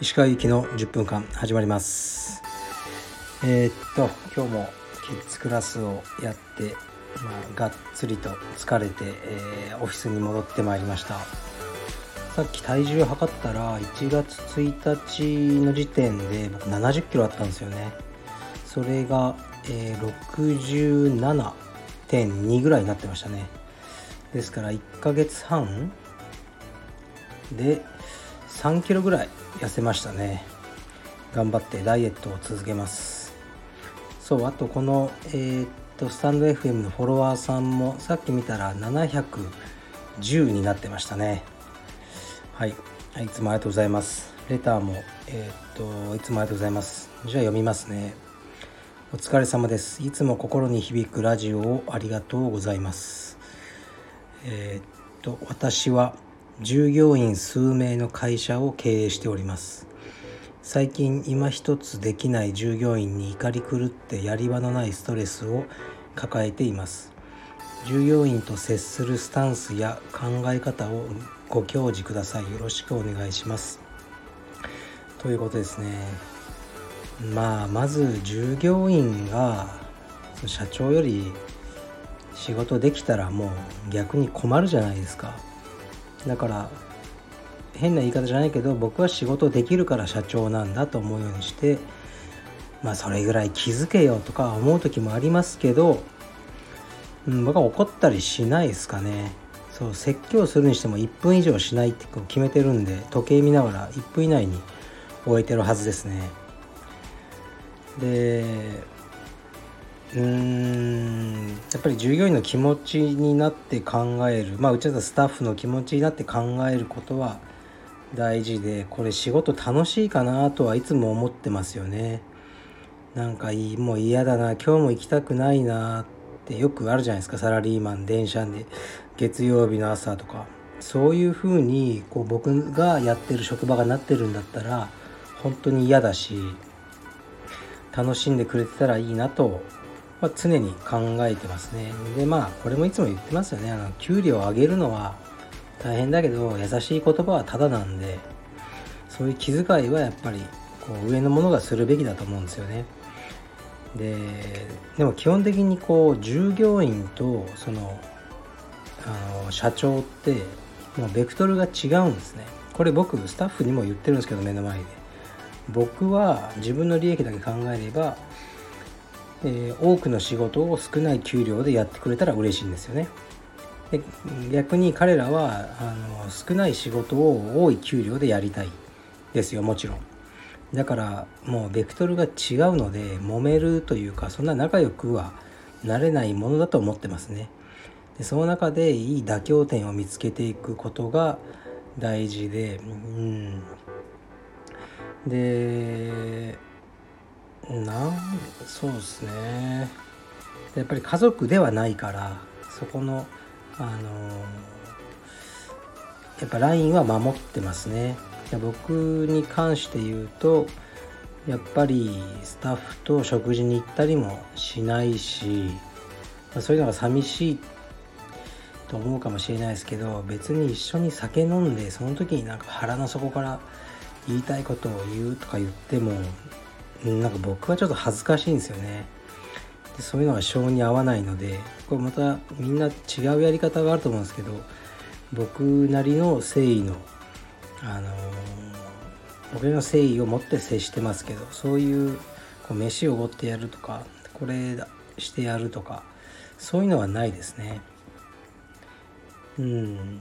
石川行きの10分間始まります。えー、っと今日もキッズクラスをやってまあ、がっつりと疲れて、えー、オフィスに戻ってまいりました。さっき体重測ったら1月1日の時点で僕70キロあったんですよね。それが、えー、67.2ぐらいになってましたね。ですから1ヶ月半で3キロぐらい痩せましたね。頑張ってダイエットを続けます。そうあとこのえー、っとスタンド FM のフォロワーさんもさっき見たら710になってましたね。はい、いつもありがとうございます。レターもえー、っといつもありがとうございます。じゃあ読みますね。お疲れ様です。いつも心に響くラジオをありがとうございます。えー、っと私は従業員数名の会社を経営しております。最近今一つできない従業員に怒り狂ってやり場のないストレスを抱えています。従業員と接するスタンスや考え方をご教示ください。よろしくお願いします。ということですね。まあまず従業員が社長より仕事できたらもう逆に困るじゃないですか。だから変な言い方じゃないけど僕は仕事できるから社長なんだと思うようにしてまあそれぐらい気づけよとか思う時もありますけど、うん、僕は怒ったりしないですかね。そう説教するにしても1分以上しないって決めてるんで時計見ながら1分以内に終えてるはずですね。でうん。やっぱり従業員の気持ちになって考える。まあうちだとスタッフの気持ちになって考えることは大事でこれ仕事楽しいかなとはいつも思ってますよね。なんかいいもう嫌だな今日も行きたくないなってよくあるじゃないですか。サラリーマン電車で月曜日の朝とか。そういうふうにこう僕がやってる職場がなってるんだったら本当に嫌だし楽しんでくれてたらいいなと、まあ、常に考えてますねでまあこれもいつも言ってますよねあの給料を上げるのは大変だけど優しい言葉はただなんでそういう気遣いはやっぱりこう上のものがするべきだと思うんですよね。ででも基本的にこう従業員とそのあの社長ってもうベクトルが違うんですね。これ僕スタッフにも言ってるんですけど目の前で。僕は自分の利益だけ考えれば、えー、多くの仕事を少ない給料でやってくれたら嬉しいんですよね。で逆に彼らはあの少ない仕事を多い給料でやりたいですよもちろん。だからもうベクトルが違うので揉めるというかそんな仲良くはなれないものだと思ってますね。でその中でいい妥協点を見つけていくことが大事でうん。でなんそうですね。やっぱり家族ではないからそこのあのやっぱラインは守ってますね。僕に関して言うとやっぱりスタッフと食事に行ったりもしないしそういうのが寂しいと思うかもしれないですけど別に一緒に酒飲んでその時になんか腹の底から言いたいことを言うとか言ってもなんか僕はちょっと恥ずかしいんですよね。でそういうのが性に合わないのでこれまたみんな違うやり方があると思うんですけど僕なりの誠意のあのー、僕の誠意を持って接してますけどそういうこう飯をおごってやるとかこれしてやるとかそういうのはないですね。うん。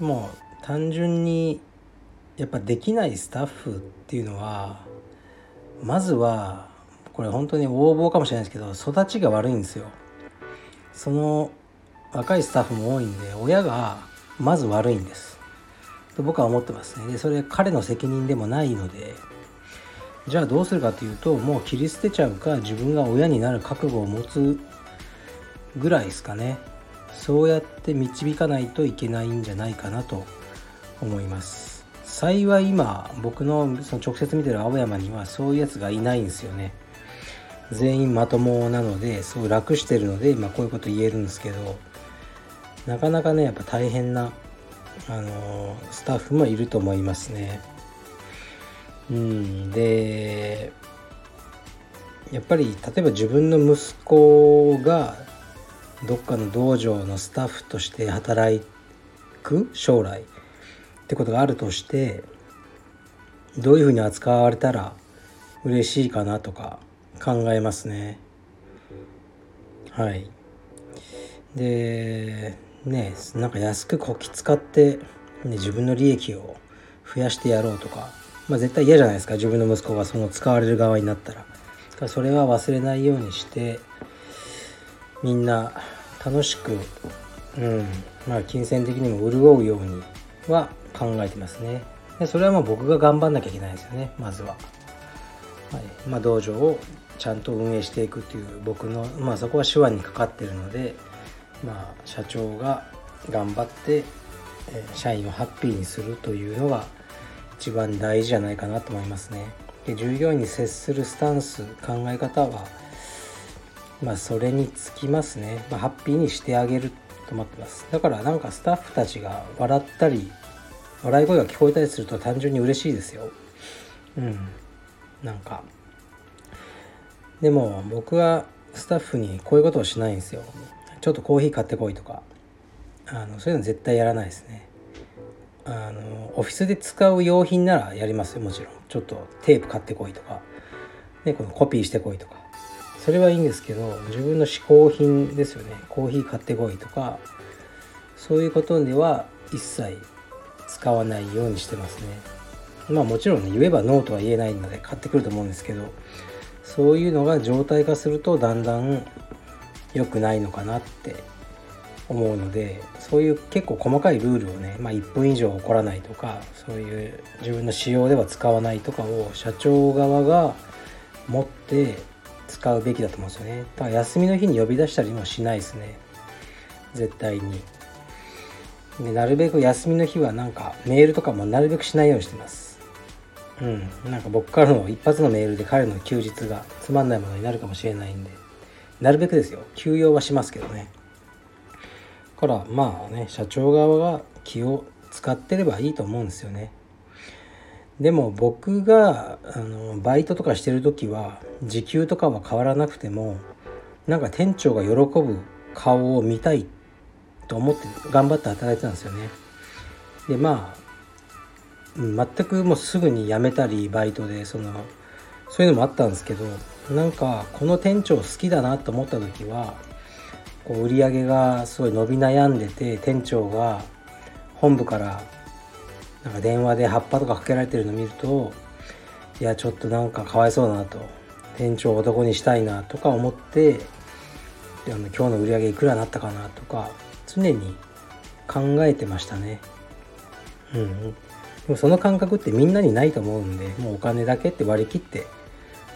もう単純にやっぱできないスタッフっていうのはまずはこれ本当に横暴かもしれないですけど育ちが悪いんですよ。その若いスタッフも多いんで親がまず悪いんです。と僕は思ってますね。でそれ彼の責任でもないのでじゃあどうするかというともう切り捨てちゃうか自分が親になる覚悟を持つぐらいですかね。そうやって導かないといけないんじゃないかなと思います。幸い今僕のその直接見てる青山にはそういうやつがいないんですよね全員まともなのでそう楽してるので、ま、こういうこと言えるんですけどなかなかねやっぱ大変なあのスタッフもいると思いますね。うん、でやっぱり例えば自分の息子がどっかの道場のスタッフとして働く将来ってことがあるとしてどういうふうに扱われたら嬉しいかなとか考えますね。はい。でねなんか安くこき使って、ね、自分の利益を増やしてやろうとか、まあ、絶対嫌じゃないですか自分の息子がその使われる側になったら。らそれは忘れないようにしてみんな楽しく、うんまあ、金銭的にも潤うようには考えてますね。でそれはもう僕が頑張んなきゃいけないですよねまずは。はいまあ、道場をちゃんと運営していくっていう僕の、まあ、そこは手腕にかかってるので、まあ、社長が頑張って、え、社員をハッピーにするというのが一番大事じゃないかなと思いますね。で従業員に接するスタンス考え方はまあそれにつきますね、まあ、ハッピーにしてあげると思ってますだからなんかスタッフたちが笑ったり笑い声が聞こえたりすると単純に嬉しいですよ。うん。なんか。でも僕はスタッフにこういうことをしないんですよ。ちょっとコーヒー買ってこいとか。あのそういうの絶対やらないですね。あのオフィスで使う用品ならやりますよ。もちろん。ちょっとテープ買ってこいとか、ね、このコピーしてこいとか。それはいいんですけど自分の嗜好品ですよね。コーヒー買ってこいとか。そういうことでは一切使わないようにしてますね。まあもちろんね言えばノーとは言えないので買ってくると思うんですけどそういうのが状態化するとだんだん良くないのかなって思うのでそういう結構細かいルールをね、まあ、1分以上起こらないとかそういう自分の仕様では使わないとかを社長側が持って使うべきだと思うんですよね。だから休みの日に呼び出したりもしないですね。絶対に。なるべく休みの日はなんかメールとかもなるべくしないようにしてます。うん。なんか僕からの一発のメールで彼の休日がつまんないものになるかもしれないんでなるべくですよ。休養はしますけどね。からまあね社長側が気を使ってればいいと思うんですよね。でも僕があのバイトとかしてる時は時給とかは変わらなくてもなんか店長が喜ぶ顔を見たいと思って頑張って働いてたんですよね。でまあ全くもうすぐに辞めたりバイトでそのそういうのもあったんですけどなんかこの店長好きだなと思った時はこう売り上げがすごい伸び悩んでて店長が本部からなんか電話で葉っぱとかかけられてるの見るといやちょっとなんかかわいそうだなと店長を男にしたいなとか思ってあの今日の売り上げいくらになったかなとか常に考えてましたね。うん。でもその感覚ってみんなにないと思うんでもうお金だけって割り切って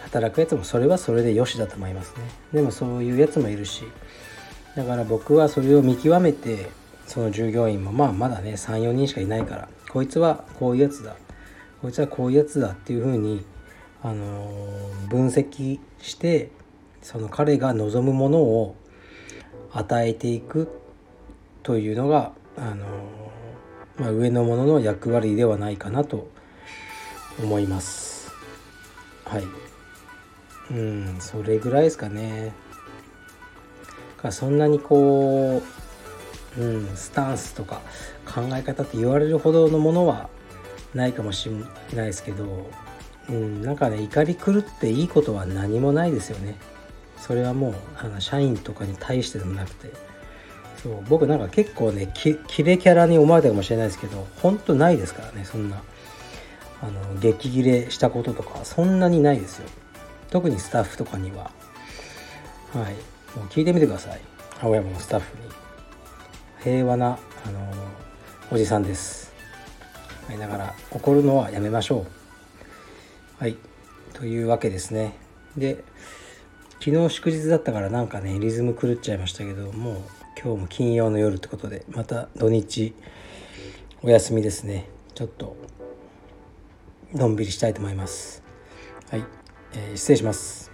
働くやつもそれはそれでよしだと思いますね。でもそういうやつもいるしだから僕はそれを見極めてその従業員もまあまだね34人しかいないからこいつはこういうやつだこいつはこういうやつだっていうふうに、あのー、分析してその彼が望むものを与えていくというのが、あの、まあ、上の者の役割ではないかなと思います。はい。うん、それぐらいですかね。かそんなにこう、うん、スタンスとか考え方って言われるほどのものはないかもしれないですけど、うん、なんかね怒り狂っていいことは何もないですよねそれはもうあの社員とかに対してでもなくてそう僕なんか結構ねキレキャラに思われたかもしれないですけど本当ないですからねそんな。あの激切れしたこととかそんなにないですよ。特にスタッフとかには。はい。もう聞いてみてください。青山のスタッフに。平和な、あのおじさんです。はいだから怒るのはやめましょう。はい。というわけですね。で昨日祝日だったからなんかねリズム狂っちゃいましたけどもう今日も金曜の夜ってことでまた土日お休みですね。ちょっとのんびりしたいと思います。はい、えー、失礼します。